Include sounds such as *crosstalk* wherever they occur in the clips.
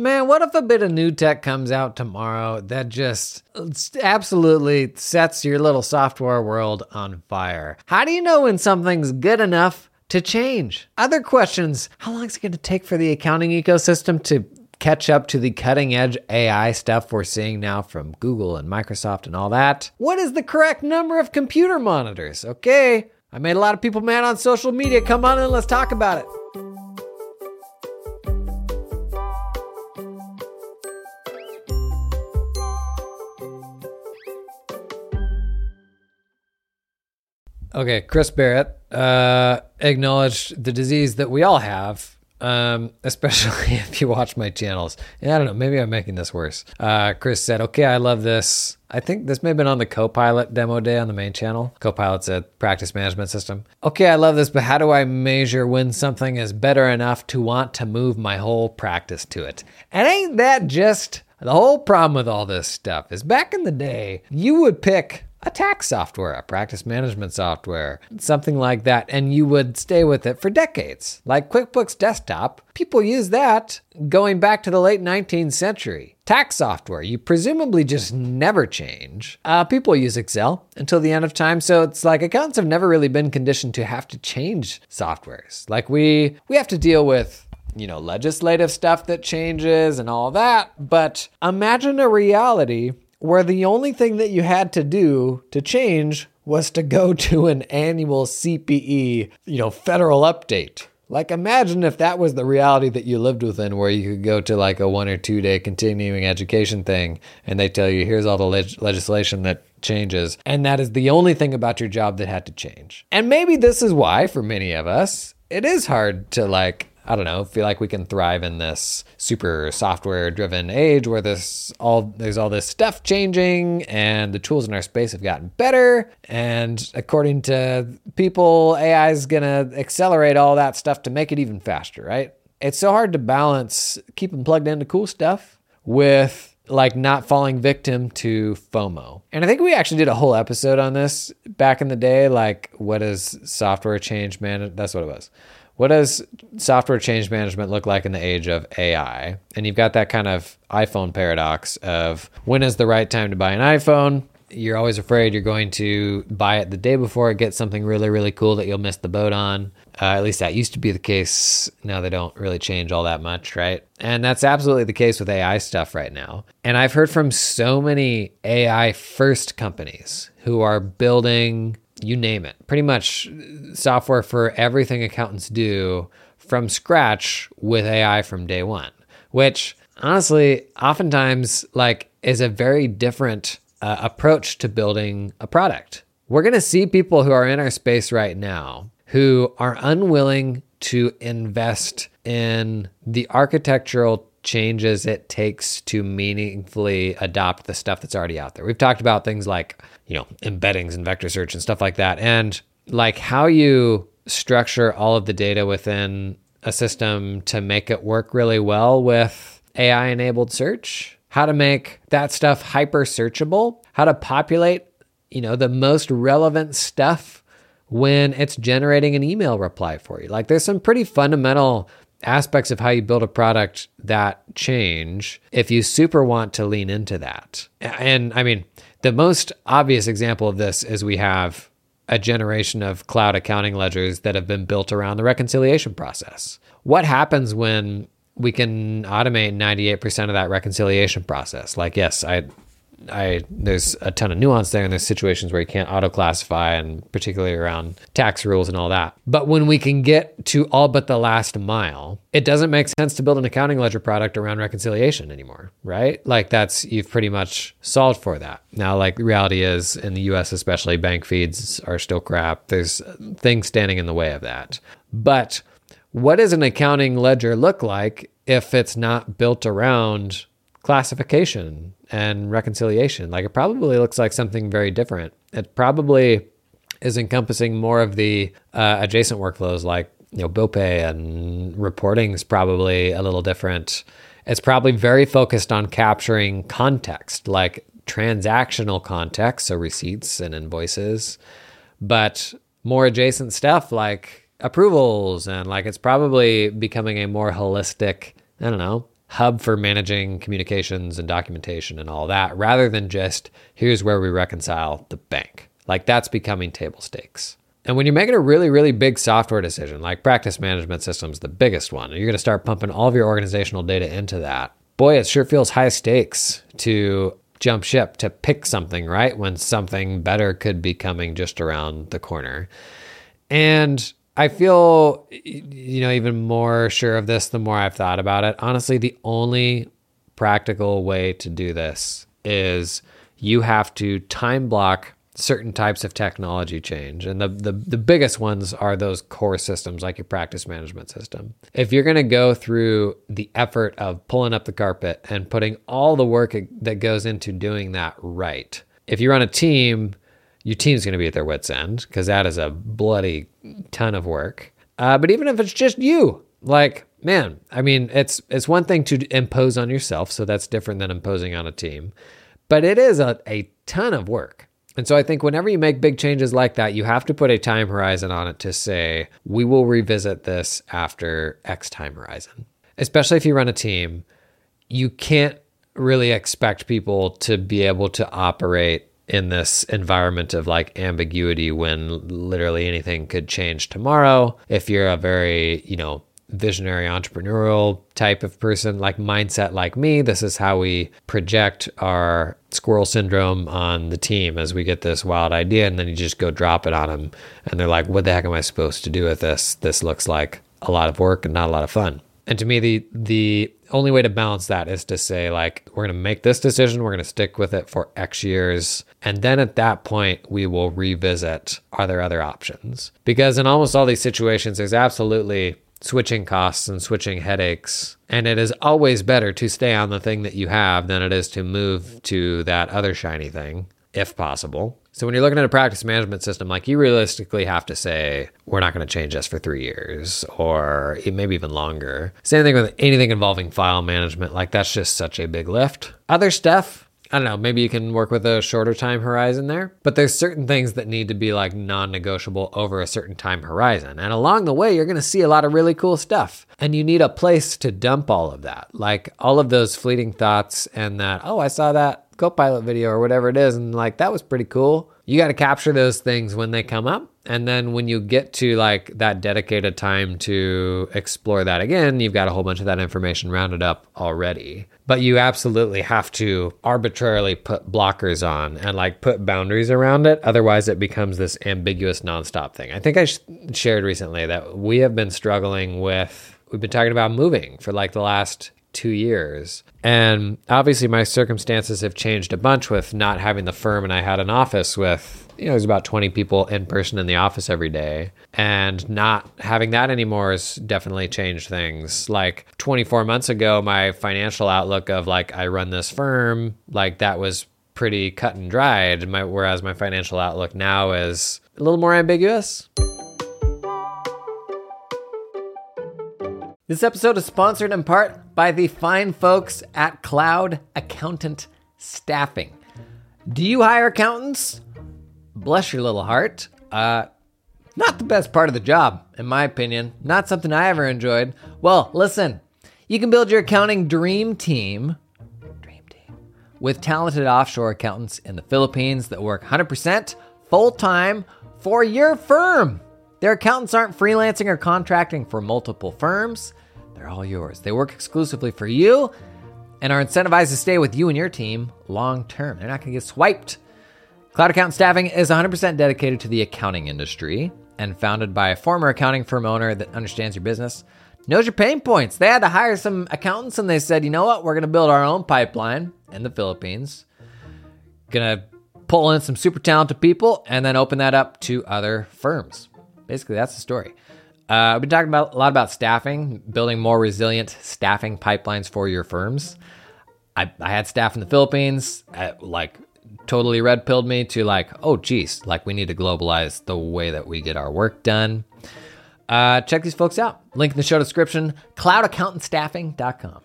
Man, what if a bit of new tech comes out tomorrow that just absolutely sets your little software world on fire? How do you know when something's good enough to change? Other questions How long is it going to take for the accounting ecosystem to catch up to the cutting edge AI stuff we're seeing now from Google and Microsoft and all that? What is the correct number of computer monitors? Okay, I made a lot of people mad on social media. Come on in, let's talk about it. Okay, Chris Barrett uh, acknowledged the disease that we all have, um, *laughs* especially if you watch my channels. And I don't know, maybe I'm making this worse. Uh, Chris said, Okay, I love this. I think this may have been on the Copilot demo day on the main channel. Copilot's a practice management system. Okay, I love this, but how do I measure when something is better enough to want to move my whole practice to it? And ain't that just the whole problem with all this stuff? Is back in the day, you would pick a tax software, a practice management software, something like that, and you would stay with it for decades. Like QuickBooks Desktop, people use that going back to the late 19th century. Tax software, you presumably just never change. Uh, people use Excel until the end of time, so it's like accountants have never really been conditioned to have to change softwares. Like we we have to deal with you know, legislative stuff that changes and all that. But imagine a reality where the only thing that you had to do to change was to go *laughs* to an annual CPE, you know, federal update. Like, imagine if that was the reality that you lived within, where you could go to like a one or two day continuing education thing and they tell you, here's all the leg- legislation that changes. And that is the only thing about your job that had to change. And maybe this is why, for many of us, it is hard to like I don't know, feel like we can thrive in this super software driven age where this all there's all this stuff changing and the tools in our space have gotten better and according to people AI is to accelerate all that stuff to make it even faster, right? It's so hard to balance keeping plugged into cool stuff with like not falling victim to FOMO. And I think we actually did a whole episode on this back in the day like what is software change man that's what it was what does software change management look like in the age of AI? And you've got that kind of iPhone paradox of when is the right time to buy an iPhone? You're always afraid you're going to buy it the day before it gets something really, really cool that you'll miss the boat on. Uh, at least that used to be the case. Now they don't really change all that much, right? And that's absolutely the case with AI stuff right now. And I've heard from so many AI first companies who are building you name it. Pretty much software for everything accountants do from scratch with AI from day one, which honestly, oftentimes, like, is a very different uh, approach to building a product. We're going to see people who are in our space right now who are unwilling to invest in the architectural changes it takes to meaningfully adopt the stuff that's already out there. We've talked about things like, you know, embeddings and vector search and stuff like that. And like how you structure all of the data within a system to make it work really well with AI enabled search, how to make that stuff hyper searchable, how to populate, you know, the most relevant stuff when it's generating an email reply for you. Like there's some pretty fundamental aspects of how you build a product that change if you super want to lean into that. And I mean, the most obvious example of this is we have a generation of cloud accounting ledgers that have been built around the reconciliation process. What happens when we can automate 98% of that reconciliation process? Like, yes, I I there's a ton of nuance there, and there's situations where you can't auto classify, and particularly around tax rules and all that. But when we can get to all but the last mile, it doesn't make sense to build an accounting ledger product around reconciliation anymore, right? Like that's you've pretty much solved for that. Now, like the reality is in the U.S. especially, bank feeds are still crap. There's things standing in the way of that, but what does an accounting ledger look like if it's not built around classification and reconciliation. Like it probably looks like something very different. It probably is encompassing more of the uh, adjacent workflows like you know bill pay and reporting is probably a little different. It's probably very focused on capturing context, like transactional context, so receipts and invoices, but more adjacent stuff like approvals and like it's probably becoming a more holistic, I don't know, hub for managing communications and documentation and all that, rather than just here's where we reconcile the bank. Like that's becoming table stakes. And when you're making a really, really big software decision, like practice management systems, the biggest one, you're going to start pumping all of your organizational data into that. Boy, it sure feels high stakes to jump ship, to pick something, right? When something better could be coming just around the corner. And I feel, you know, even more sure of this the more I've thought about it. Honestly, the only practical way to do this is you have to time block certain types of technology change. And the, the, the biggest ones are those core systems like your practice management system. If you're going to go through the effort of pulling up the carpet and putting all the work that goes into doing that right, if you run a team, your team's going to be at their wits' end because that is a bloody ton of work. Uh, but even if it's just you, like, man, I mean, it's it's one thing to impose on yourself, so that's different than imposing on a team. But it is a, a ton of work. And so I think whenever you make big changes like that, you have to put a time horizon on it to say, we will revisit this after X time horizon. Especially if you run a team, you can't really expect people to be able to operate in this environment of like ambiguity when literally anything could change tomorrow. If you're a very, you know, visionary entrepreneurial type of person, like mindset like me, this is how we project our squirrel syndrome on the team as we get this wild idea and then you just go drop it on them and they're like, what the heck am I supposed to do with this? This looks like a lot of work and not a lot of fun. And to me, the the only way to balance that is to say, like, we're gonna make this decision, we're gonna stick with it for X years. And then at that point, we will revisit are there other options? Because in almost all these situations, there's absolutely switching costs and switching headaches. And it is always better to stay on the thing that you have than it is to move to that other shiny thing, if possible. So when you're looking at a practice management system, like you realistically have to say, we're not going to change this for three years or maybe even longer. Same thing with anything involving file management. Like that's just such a big lift. Other stuff, I don't know, maybe you can work with a shorter time horizon there, but there's certain things that need to be like non negotiable over a certain time horizon. And along the way, you're going to see a lot of really cool stuff. And you need a place to dump all of that, like all of those fleeting thoughts and that, oh, I saw that Copilot video or whatever it is, and like that was pretty cool. You got to capture those things when they come up. And then when you get to like that dedicated time to explore that again, you've got a whole bunch of that information rounded up already. But you absolutely have to arbitrarily put blockers on and like put boundaries around it. Otherwise, it becomes this ambiguous nonstop thing. I think I sh- shared recently that we have been struggling with, we've been talking about moving for like the last two years. And obviously, my circumstances have changed a bunch with not having the firm, and I had an office with, you know, there's about 20 people in person in the office every day. And not having that anymore has definitely changed things. Like 24 months ago, my financial outlook of like, I run this firm, like that was pretty cut and dried. My, whereas my financial outlook now is a little more ambiguous. This episode is sponsored in part by the fine folks at Cloud Accountant Staffing. Do you hire accountants? Bless your little heart. Uh, not the best part of the job, in my opinion. Not something I ever enjoyed. Well, listen, you can build your accounting dream team, dream team, with talented offshore accountants in the Philippines that work 100% full time for your firm. Their accountants aren't freelancing or contracting for multiple firms. They're all yours. They work exclusively for you and are incentivized to stay with you and your team long term. They're not going to get swiped. Cloud Accountant Staffing is 100% dedicated to the accounting industry and founded by a former accounting firm owner that understands your business, knows your pain points. They had to hire some accountants and they said, you know what? We're going to build our own pipeline in the Philippines. Going to pull in some super talented people and then open that up to other firms. Basically, that's the story. Uh, we've been talking about a lot about staffing, building more resilient staffing pipelines for your firms. I, I had staff in the Philippines, at, uh, like totally red pilled me to like, oh geez, like we need to globalize the way that we get our work done. Uh, check these folks out. Link in the show description, cloudaccountantstaffing.com.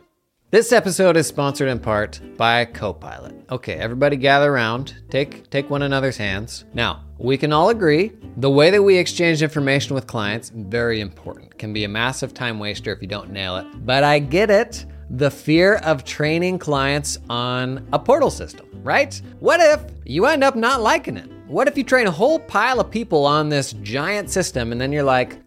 This episode is sponsored in part by Copilot. Okay, everybody gather around, take take one another's hands. Now, we can all agree the way that we exchange information with clients very important. Can be a massive time waster if you don't nail it. But I get it. The fear of training clients on a portal system, right? What if you end up not liking it? What if you train a whole pile of people on this giant system and then you're like,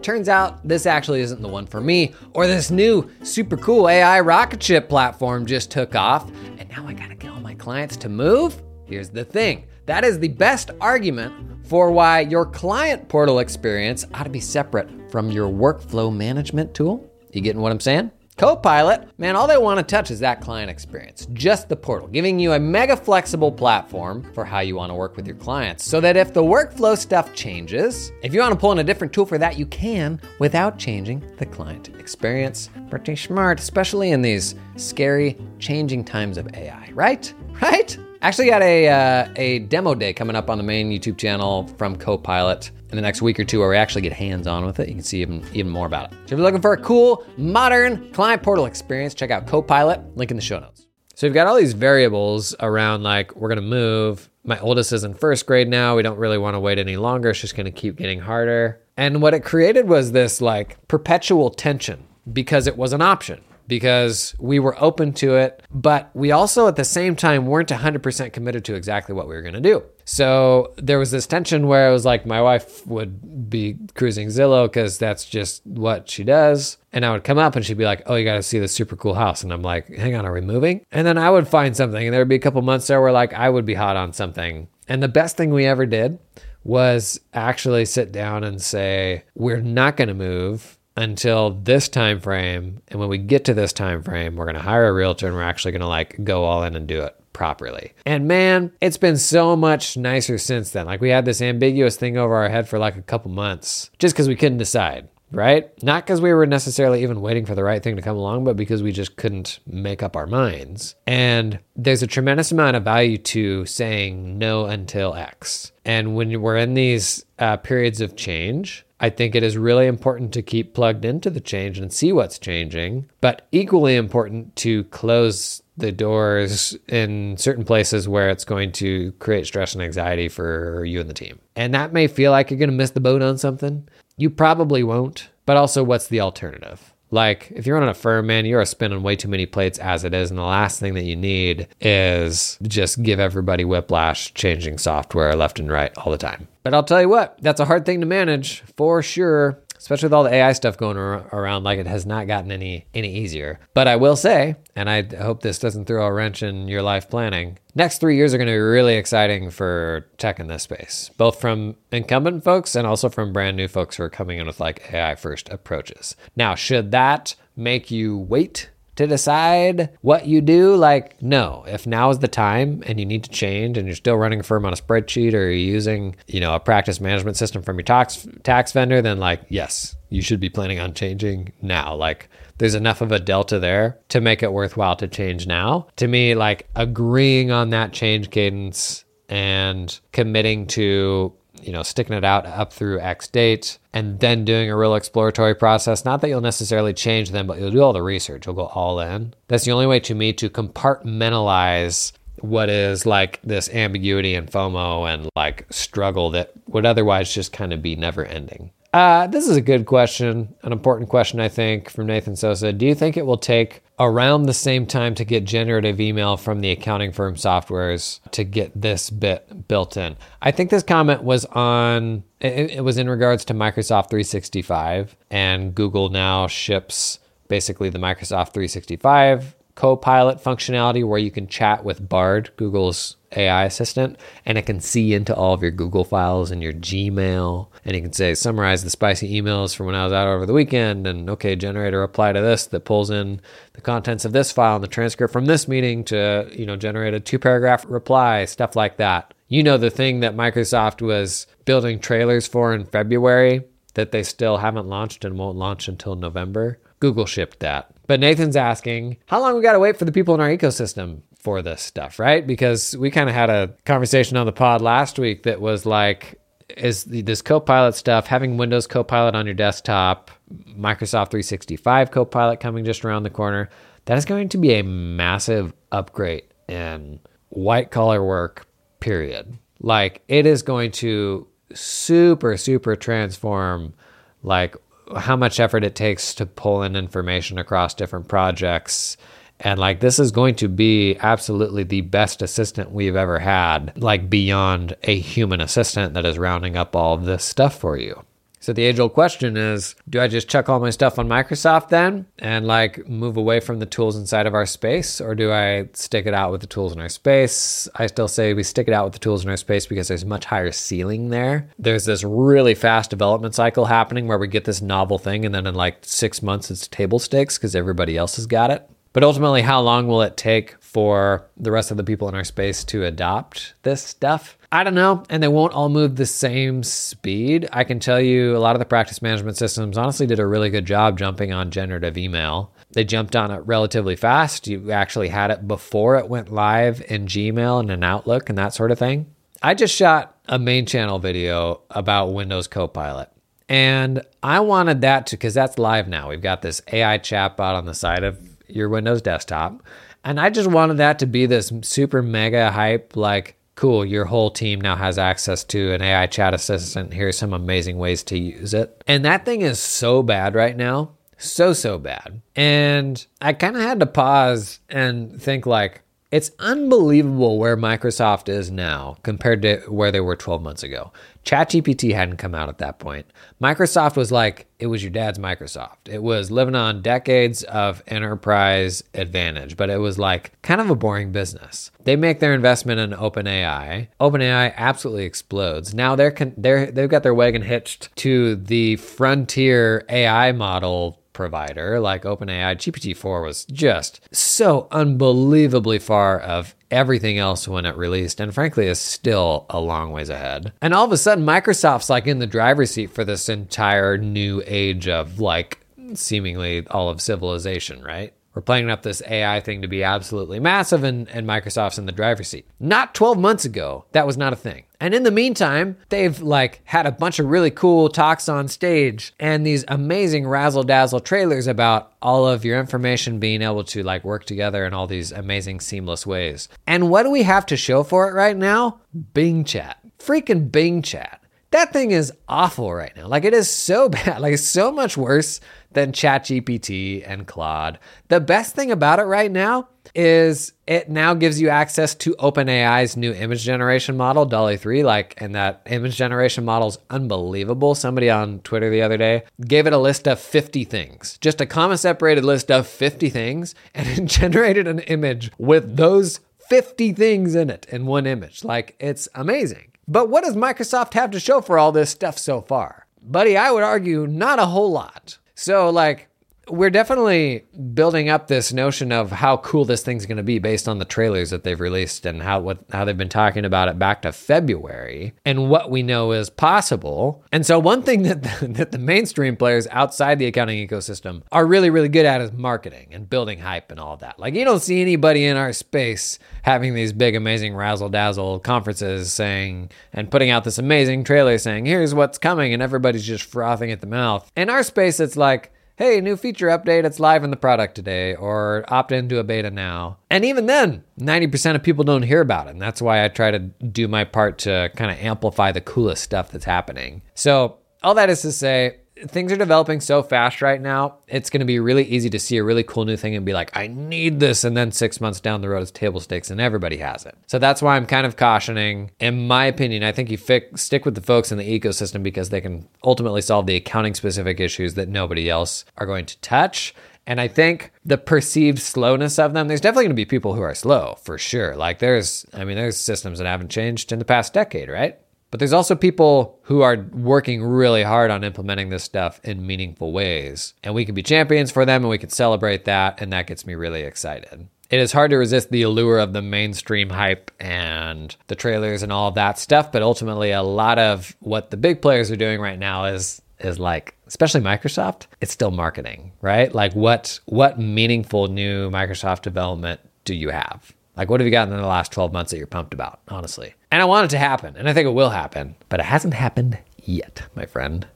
turns out this actually isn't the one for me, or this new super cool AI rocket ship platform just took off and now I gotta get all my clients to move? Here's the thing that is the best argument for why your client portal experience ought to be separate from your workflow management tool. You getting what I'm saying? Copilot, man, all they want to touch is that client experience, just the portal, giving you a mega flexible platform for how you want to work with your clients. So that if the workflow stuff changes, if you want to pull in a different tool for that, you can without changing the client experience. Pretty smart, especially in these scary, changing times of AI, right? *laughs* Right? Actually, got a uh, a demo day coming up on the main YouTube channel from Copilot in the next week or two, where we actually get hands on with it. You can see even even more about it. So if you're looking for a cool, modern client portal experience, check out Copilot. Link in the show notes. So we've got all these variables around like we're gonna move. My oldest is in first grade now. We don't really want to wait any longer. It's just gonna keep getting harder. And what it created was this like perpetual tension because it was an option because we were open to it, but we also at the same time weren't 100% committed to exactly what we were going to do. So there was this tension where it was like my wife would be cruising Zillow because that's just what she does. And I would come up and she'd be like, Oh, you got to see this super cool house. And I'm like, Hang on, are we moving? And then I would find something. And there would be a couple months there where like I would be hot on something. And the best thing we ever did was actually sit down and say, We're not going to move until this time frame and when we get to this time frame we're going to hire a realtor and we're actually going to like go all in and do it properly. And man it's been so much nicer since then. Like we had this ambiguous thing over our head for like a couple months just because we couldn't decide right? Not because we were necessarily even waiting for the right thing to come along, but because we just couldn't make up our minds. And there's a tremendous amount of value to saying no until X. And when we're in these uh, periods of change, I think it is really important to keep plugged into the change and see what's changing, but equally important to close the doors in certain places where it's going to create stress and anxiety for you and the team. And that may feel like you're going to miss the boat on something. You probably won't, but also what's the alternative? Like, if you're running a firm, man, you're spinning way too many plates as it is. And the last thing that you need is just give everybody whiplash changing software left and right all the time. But I'll tell you what, that's a hard thing to manage for sure especially with all the AI stuff going around, like it has not gotten any any easier. But I will say, and I hope this doesn't throw a wrench in your life planning. Next three years are going to be really exciting for tech in this space, both from incumbent folks and also from brand new folks who are coming in with like AI first approaches. Now, should that make you wait to decide what you do? Like, no. If now is the time and you need to change and you're still running a firm on a spreadsheet or you're using, you know, a practice management system from your tax tax vendor, then like, yes, you should be planning on changing now. Like there's enough of a delta there to make it worthwhile to change now. To me, like agreeing on that change cadence and committing to you know, sticking it out up through X date and then doing a real exploratory process. Not that you'll necessarily change them, but you'll do all the research. You'll go all in. That's the only way to me to compartmentalize what is like this ambiguity and FOMO and like struggle that would otherwise just kind of be never ending. Uh, this is a good question, an important question, I think, from Nathan Sosa. Do you think it will take around the same time to get generative email from the accounting firm softwares to get this bit built in? I think this comment was on, it, it was in regards to Microsoft 365, and Google now ships basically the Microsoft 365 Copilot functionality where you can chat with Bard, Google's AI assistant, and it can see into all of your Google files and your Gmail. And you can say, summarize the spicy emails from when I was out over the weekend, and okay, generate a reply to this that pulls in the contents of this file and the transcript from this meeting to, you know, generate a two paragraph reply, stuff like that. You know, the thing that Microsoft was building trailers for in February that they still haven't launched and won't launch until November. Google shipped that. But Nathan's asking, how long we got to wait for the people in our ecosystem for this stuff, right? Because we kind of had a conversation on the pod last week that was like, is this Copilot stuff, having Windows Copilot on your desktop, Microsoft 365 Copilot coming just around the corner, that is going to be a massive upgrade in white collar work, period. Like, it is going to super, super transform like how much effort it takes to pull in information across different projects. And like, this is going to be absolutely the best assistant we've ever had, like, beyond a human assistant that is rounding up all of this stuff for you. So the age old question is do I just chuck all my stuff on Microsoft then and like move away from the tools inside of our space? Or do I stick it out with the tools in our space? I still say we stick it out with the tools in our space because there's much higher ceiling there. There's this really fast development cycle happening where we get this novel thing and then in like six months it's table stakes because everybody else has got it. But ultimately, how long will it take for the rest of the people in our space to adopt this stuff? I don't know. And they won't all move the same speed. I can tell you a lot of the practice management systems honestly did a really good job jumping on generative email. They jumped on it relatively fast. You actually had it before it went live in Gmail and in Outlook and that sort of thing. I just shot a main channel video about Windows Copilot. And I wanted that to, because that's live now. We've got this AI chatbot on the side of your Windows desktop. And I just wanted that to be this super mega hype, like, cool, your whole team now has access to an AI chat assistant. Here's some amazing ways to use it. And that thing is so bad right now. So, so bad. And I kind of had to pause and think, like, it's unbelievable where Microsoft is now compared to where they were 12 months ago. ChatGPT hadn't come out at that point. Microsoft was like, it was your dad's Microsoft. It was living on decades of enterprise advantage, but it was like kind of a boring business. They make their investment in OpenAI. OpenAI absolutely explodes. Now they're con- they're they've got their wagon hitched to the frontier AI model provider like OpenAI, GPT-4 was just so unbelievably far of everything else when it released, and frankly is still a long ways ahead. And all of a sudden, Microsoft's like in the driver's seat for this entire new age of like seemingly all of civilization, right? We're playing up this AI thing to be absolutely massive, and, and Microsoft's in the driver's seat. Not 12 months ago, that was not a thing. And in the meantime, they've like had a bunch of really cool talks on stage and these amazing razzle dazzle trailers about all of your information being able to like work together in all these amazing seamless ways. And what do we have to show for it right now? Bing Chat. Freaking Bing Chat. That thing is awful right now. Like it is so *laughs* bad. Like so much worse than ChatGPT and Claude. The best thing about it right now is it now gives you access to OpenAI's new image generation model, DALL-E 3, like, and that image generation model is unbelievable. Somebody on Twitter the other day gave it a list of 50 things, just a comma separated list of 50 things, *laughs* and it generated an image with those 50 things in it in one image. Like, it's amazing. But what does Microsoft have to show for all this stuff so far? Buddy, I would argue not a whole lot. So, like, we're definitely building up this notion of how cool this thing's going to be based on the trailers that they've released and how what how they've been talking about it back to February and what we know is possible. And so one thing *laughs* that the, that the mainstream players outside the accounting ecosystem are really really good at is marketing and building hype and all that. Like you don't see anybody in our space having these big amazing razzle dazzle conferences saying and putting out this amazing trailer saying here's what's coming and everybody's just frothing at the mouth. In our space it's like hey, new feature update, it's live in the product today, or opt into a beta now. And even then, 90% of people don't hear about it. And that's why I try to do my part to kind of amplify the coolest stuff that's happening. So, all that is to say, things are developing so fast right now. It's going to be really easy to see a really cool new thing and be like, I need this. And then six months down the road, it's table stakes and everybody has it. So that's why I'm kind of cautioning. In my opinion, I think you stick with the folks in the ecosystem because they can ultimately solve the accounting specific issues that nobody else are going to touch. And I think the perceived slowness of them, there's definitely going to be people who are slow for sure. Like there's, I mean, there's systems that haven't changed in the past decade, right? But there's also people who are working really hard on implementing this stuff in meaningful ways. And we can be champions for them and we can celebrate that. And that gets me really excited. It is hard to resist the allure of the mainstream hype and the trailers and all that stuff. But ultimately, a lot of what the big players are doing right now is is like especially Microsoft, it's still marketing, right? Like what what meaningful new Microsoft development do you have? Like, what have you gotten in the last 12 months that you're pumped about, honestly? And I want it to happen, and I think it will happen, but it hasn't happened yet, my friend.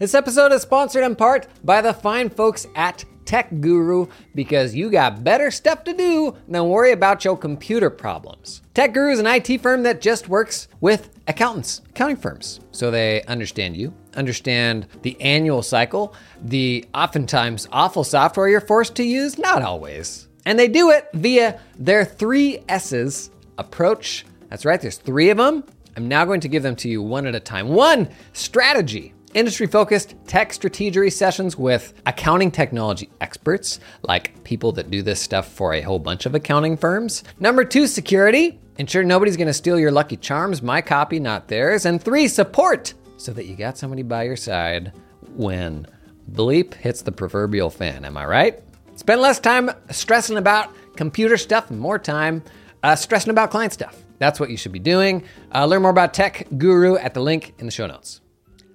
This episode is sponsored in part by the fine folks at Tech Guru because you got better stuff to do than worry about your computer problems. Tech Guru is an IT firm that just works with accountants, accounting firms. So they understand you, understand the annual cycle, the oftentimes awful software you're forced to use, not always. And they do it via their three S's approach. That's right, there's three of them. I'm now going to give them to you one at a time. One, strategy. Industry focused tech strategy sessions with accounting technology experts, like people that do this stuff for a whole bunch of accounting firms. Number two, security. Ensure nobody's gonna steal your lucky charms, my copy, not theirs. And three, support, so that you got somebody by your side when bleep hits the proverbial fan. Am I right? Spend less time stressing about computer stuff and more time uh, stressing about client stuff. That's what you should be doing. Uh, learn more about Tech Guru at the link in the show notes.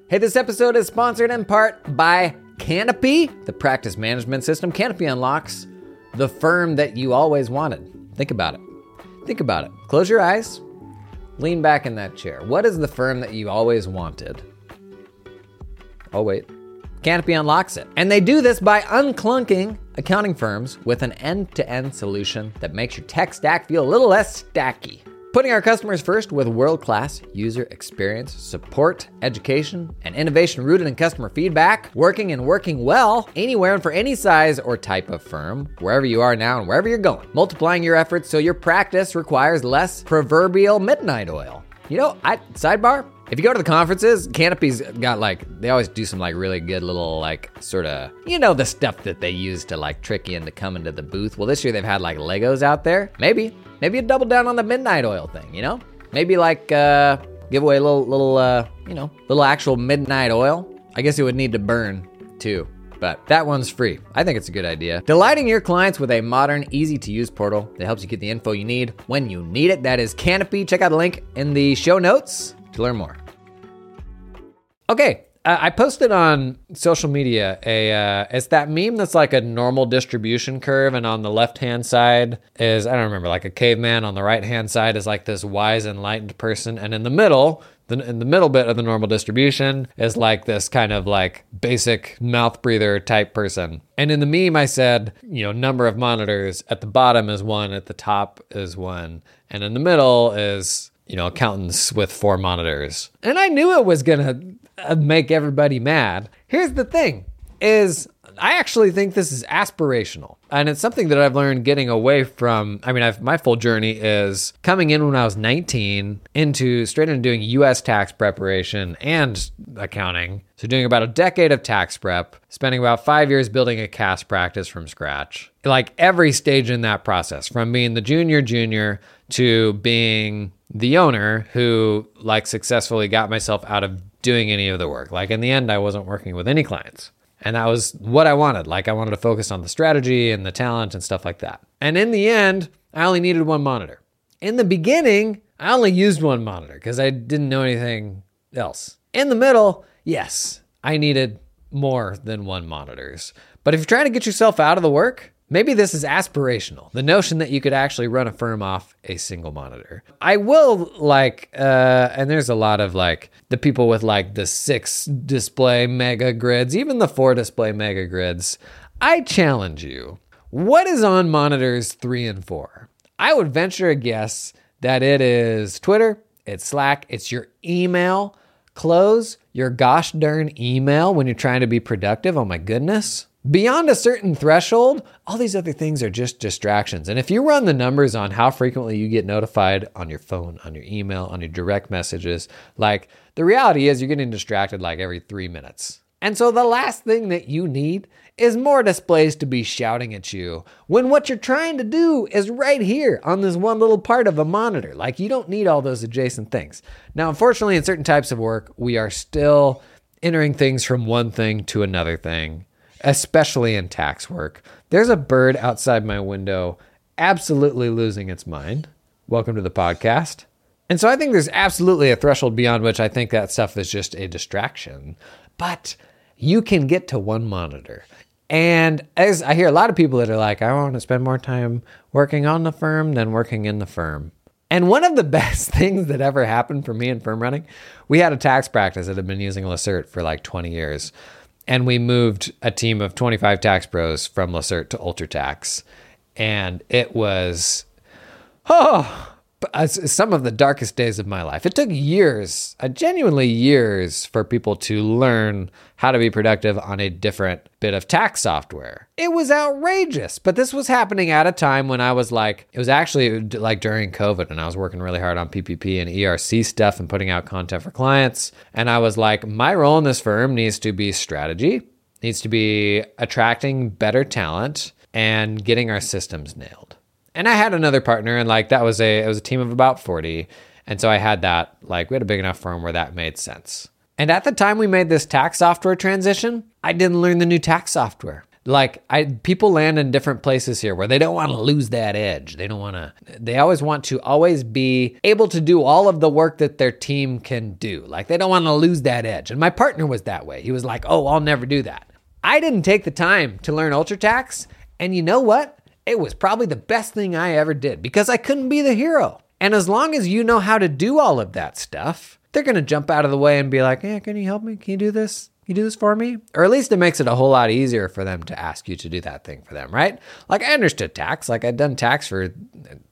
Hey, this episode is sponsored in part by Canopy, the practice management system. Canopy unlocks the firm that you always wanted. Think about it. Think about it. Close your eyes, lean back in that chair. What is the firm that you always wanted? Oh, wait. Canopy unlocks it. And they do this by unclunking accounting firms with an end to end solution that makes your tech stack feel a little less stacky. Putting our customers first with world class user experience, support, education, and innovation rooted in customer feedback, working and working well anywhere and for any size or type of firm, wherever you are now and wherever you're going. Multiplying your efforts so your practice requires less proverbial midnight oil. You know, I sidebar, if you go to the conferences, Canopy's got like they always do some like really good little like sort of you know the stuff that they use to like trick you into coming to the booth. Well, this year they've had like Legos out there. Maybe Maybe you double down on the midnight oil thing, you know? Maybe like uh, give away a little, little, uh, you know, little actual midnight oil. I guess it would need to burn too, but that one's free. I think it's a good idea. Delighting your clients with a modern, easy to use portal that helps you get the info you need when you need it. That is Canopy. Check out the link in the show notes to learn more. Okay, uh, I posted on social media a uh, it's that meme that's like a normal distribution curve, and on the left hand side is I don't remember like a caveman. On the right hand side is like this wise enlightened person, and in the middle, the, in the middle bit of the normal distribution is like this kind of like basic mouth breather type person. And in the meme, I said you know number of monitors at the bottom is one, at the top is one, and in the middle is you know, accountants with four monitors. And I knew it was going to uh, make everybody mad. Here's the thing is I actually think this is aspirational. And it's something that I've learned getting away from. I mean, I've, my full journey is coming in when I was 19 into straight into doing US tax preparation and accounting. So, doing about a decade of tax prep, spending about five years building a CAS practice from scratch. Like every stage in that process, from being the junior junior to being the owner who like successfully got myself out of doing any of the work. Like in the end, I wasn't working with any clients. And that was what I wanted. Like I wanted to focus on the strategy and the talent and stuff like that. And in the end, I only needed one monitor. In the beginning, I only used one monitor because I didn't know anything else. In the middle, yes, I needed more than one monitors. But if you're trying to get yourself out of the work, Maybe this is aspirational, the notion that you could actually run a firm off a single monitor. I will like, uh, and there's a lot of like the people with like the six display mega grids, even the four display mega grids. I challenge you. What is on monitors three and four? I would venture a guess that it is Twitter, it's Slack, it's your email. Close your gosh darn email when you're trying to be productive. Oh my goodness. Beyond a certain threshold, all these other things are just distractions. And if you run the numbers on how frequently you get notified on your phone, on your email, on your direct messages, like the reality is you're getting distracted like every three minutes. And so the last thing that you need is more displays to be shouting at you when what you're trying to do is right here on this one little part of a monitor. Like you don't need all those adjacent things. Now, unfortunately, in certain types of work, we are still entering things from one thing to another thing especially in tax work. There's a bird outside my window absolutely losing its mind. Welcome to the podcast. And so I think there's absolutely a threshold beyond which I think that stuff is just a distraction. But you can get to one monitor. And as I hear a lot of people that are like, I want to spend more time working on the firm than working in the firm. And one of the *laughs* best things that ever happened for me in firm running, we had a tax practice that had been using Lacerte for like 20 years. And we moved a team of 25 tax pros from Lacerte to UltraTax. And it was, oh, some of the darkest days of my life. It took years, uh, genuinely years, for people to learn how to be productive on a different bit of tax software. It was outrageous, but this was happening at a time when I was like, it was actually like during COVID, and I was working really hard on PPP and ERC stuff and putting out content for clients. And I was like, my role in this firm needs to be strategy, needs to be attracting better talent and getting our systems nailed and I had another partner, and like that was a it was a team of about forty, and so I had that like we had a big enough firm where that made sense. And at the time we made this tax software transition, I didn't learn the new tax software. Like I people land in different places here where they don't want to lose that edge. They don't want to they always want to always be able to do all of the work that their team can do. Like they don't want to lose that edge. And my partner was that way. He was like, "Oh, I'll never do that." I didn't take the time to learn UltraTax, and you know what? It was probably the best thing I ever did because I couldn't be the hero. And as long as you know how to do all of that stuff, they're going to jump out of the way and be like, "Yeah, can you help me? Can you do this? Can you do this for me?" Or at least it makes it a whole lot easier for them to ask you to do that thing for them, right? Like I understood tax, like I'd done tax for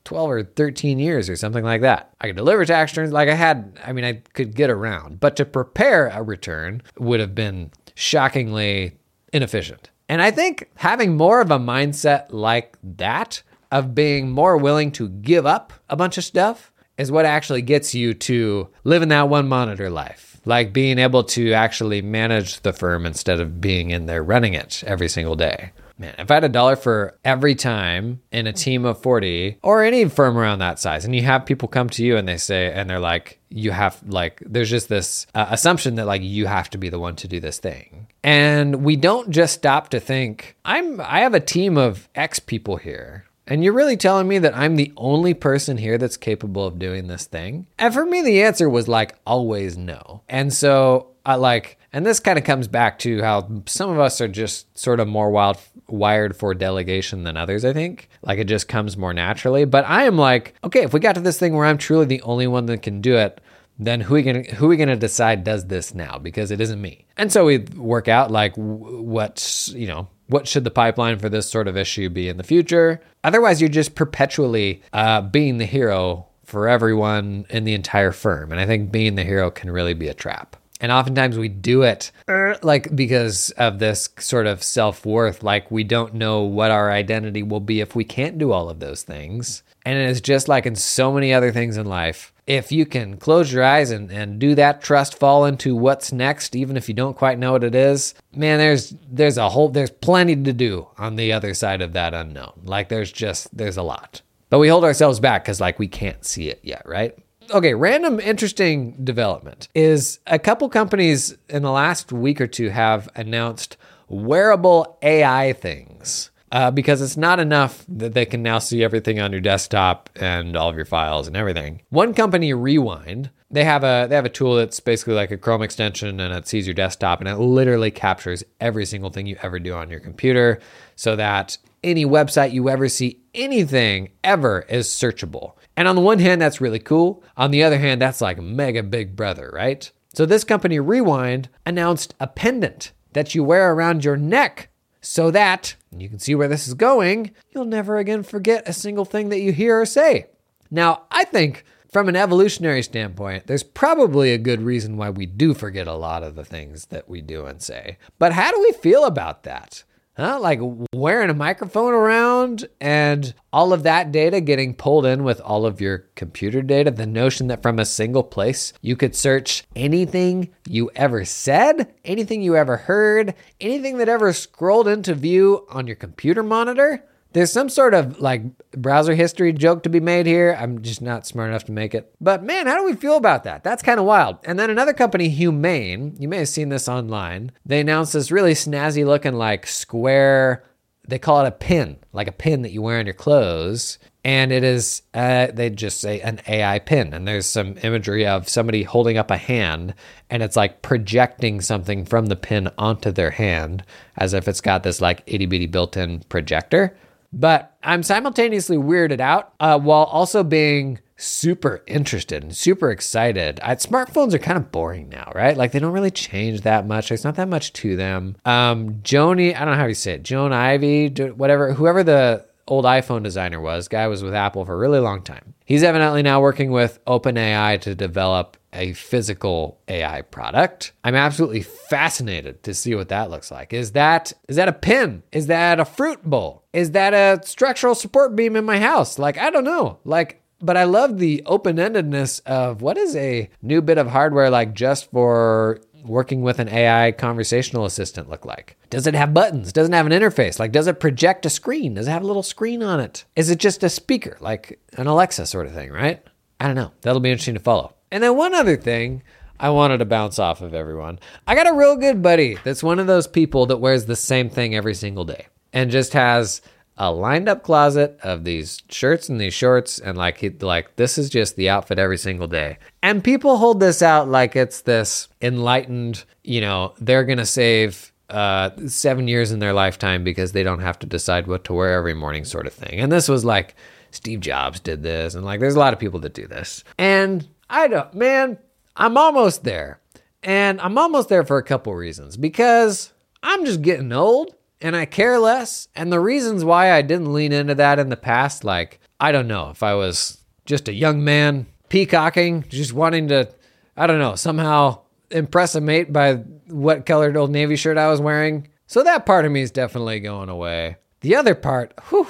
12 or 13 years or something like that. I could deliver tax returns, like I had, I mean, I could get around. But to prepare a return would have been shockingly inefficient. And I think having more of a mindset like that, of being more willing to give up a bunch of stuff, is what actually gets you to living that one monitor life. Like being able to actually manage the firm instead of being in there running it every single day. Man, if I had a dollar for every time in a team of 40 or any firm around that size, and you have people come to you and they say, and they're like, you have, like, there's just this uh, assumption that, like, you have to be the one to do this thing. And we don't just stop to think, I'm, I have a team of X people here. And you're really telling me that I'm the only person here that's capable of doing this thing? And for me, the answer was like always no. And so I like, and this kind of comes back to how some of us are just sort of more wild wired for delegation than others, I think. Like it just comes more naturally. But I am like, okay, if we got to this thing where I'm truly the only one that can do it, then who are we gonna who are we gonna decide does this now? Because it isn't me. And so we work out like what's you know what should the pipeline for this sort of issue be in the future? Otherwise, you're just perpetually uh, being the hero for everyone in the entire firm. And I think being the hero can really be a trap. And oftentimes we do it er, like because of this sort of self worth. Like we don't know what our identity will be if we can't do all of those things. And it is just like in so many other things in life. If you can close your eyes and, and do that trust fall into what's next, even if you don't quite know what it is, man, there's there's a whole there's plenty to do on the other side of that unknown. Like there's just there's a lot. But we hold ourselves back because like we can't see it yet, right? okay, random interesting development is a couple companies in the last week or two have announced wearable AI things. Uh, because it's not enough that they can now see everything on your desktop and all of your files and everything. One company, Rewind, they have a they have a tool that's basically like a Chrome extension and it sees your desktop and it literally captures every single thing you ever do on your computer, so that any website you ever see, anything ever is searchable. And on the one hand, that's really cool. On the other hand, that's like mega big brother, right? So this company, Rewind, announced a pendant that you wear around your neck so that, you can see where this is going, you'll never again forget a single thing that you hear or say. Now, I think from an evolutionary standpoint, there's probably a good reason why we do forget a lot of the things that we do and say. But how do we feel about that? Huh? Like wearing a microphone around and all of that data getting pulled in with all of your computer data. The notion that from a single place you could search anything you ever said, anything you ever heard, anything that ever scrolled into view on your computer monitor. There's some sort of like browser history joke to be made here. I'm just not smart enough to make it. But man, how do we feel about that? That's kind of wild. And then another company, Humane, you may have seen this online. They announced this really snazzy looking like square, they call it a pin, like a pin that you wear on your clothes. And it is, uh, they just say an AI pin. And there's some imagery of somebody holding up a hand and it's like projecting something from the pin onto their hand as if it's got this like itty bitty built in projector. But I'm simultaneously weirded out uh, while also being super interested and super excited. I, smartphones are kind of boring now, right? Like they don't really change that much. There's not that much to them. Um, Jony, I don't know how you say it, Joan Ivy, whatever, whoever the old iPhone designer was, guy was with Apple for a really long time. He's evidently now working with OpenAI to develop a physical AI product. I'm absolutely fascinated to see what that looks like. Is that is that a pin? Is that a fruit bowl? Is that a structural support beam in my house? Like I don't know. Like but I love the open-endedness of what is a new bit of hardware like just for working with an AI conversational assistant look like? Does it have buttons? Does it have an interface? Like, does it project a screen? Does it have a little screen on it? Is it just a speaker, like an Alexa sort of thing, right? I don't know. That'll be interesting to follow. And then one other thing I wanted to bounce off of everyone. I got a real good buddy that's one of those people that wears the same thing every single day and just has a lined up closet of these shirts and these shorts and like he like this is just the outfit every single day. And people hold this out like it's this enlightened you know they're gonna save uh, seven years in their lifetime because they don't have to decide what to wear every morning sort of thing. And this was like steve jobs did this and like there's a lot of people that do this. And i don't man i'm almost there and i'm almost there for a couple reasons because i'm just getting old and I care less. And the reasons why I didn't lean into that in the past, like, I don't know if I was just a young man peacocking, just wanting to, I don't know, somehow impress a mate by what colored old Navy shirt I was wearing. So that part of me is definitely going away. The other part, whew,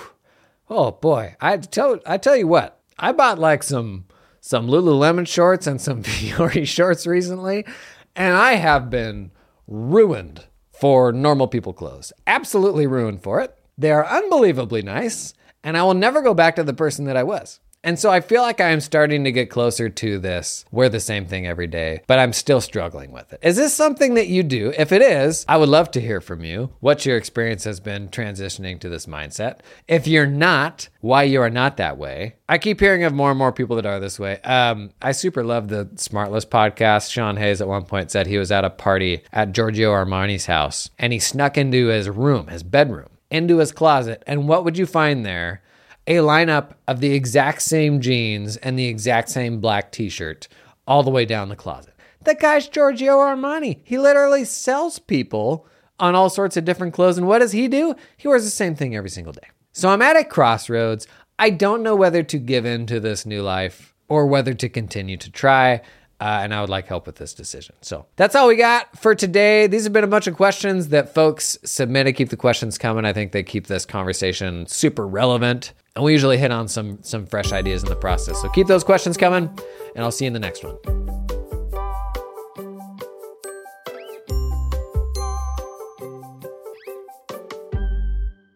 oh boy, I tell I tell you what, I bought like some some Lululemon shorts and some *laughs* Vuori shorts recently, and I have been ruined for normal people clothes. Absolutely ruined for it. They are unbelievably nice, and I will never go back to the person that I was. And so I feel like I am starting to get closer to this. Wear the same thing every day, but I'm still struggling with it. Is this something that you do? If it is, I would love to hear from you what your experience has been transitioning to this mindset. If you're not, why you are not that way. I keep hearing of more and more people that are this way. Um, I super love the Smartless podcast. Sean Hayes at one point said he was at a party at Giorgio Armani's house and he snuck into his room, his bedroom, into his closet. And what would you find there? A lineup of the exact same jeans and the exact same black t shirt all the way down the closet. The guy's Giorgio Armani. He literally sells people on all sorts of different clothes. And what does he do? He wears the same thing every single day. So I'm at a crossroads. I don't know whether to give in to this new life or whether to continue to try. Uh, and I would like help with this decision. So that's all we got for today. These have been a bunch of questions that folks submitted. Keep the questions coming. I think they keep this conversation super relevant. And we usually hit on some some fresh ideas in the process. So keep those questions coming, and I'll see you in the next one.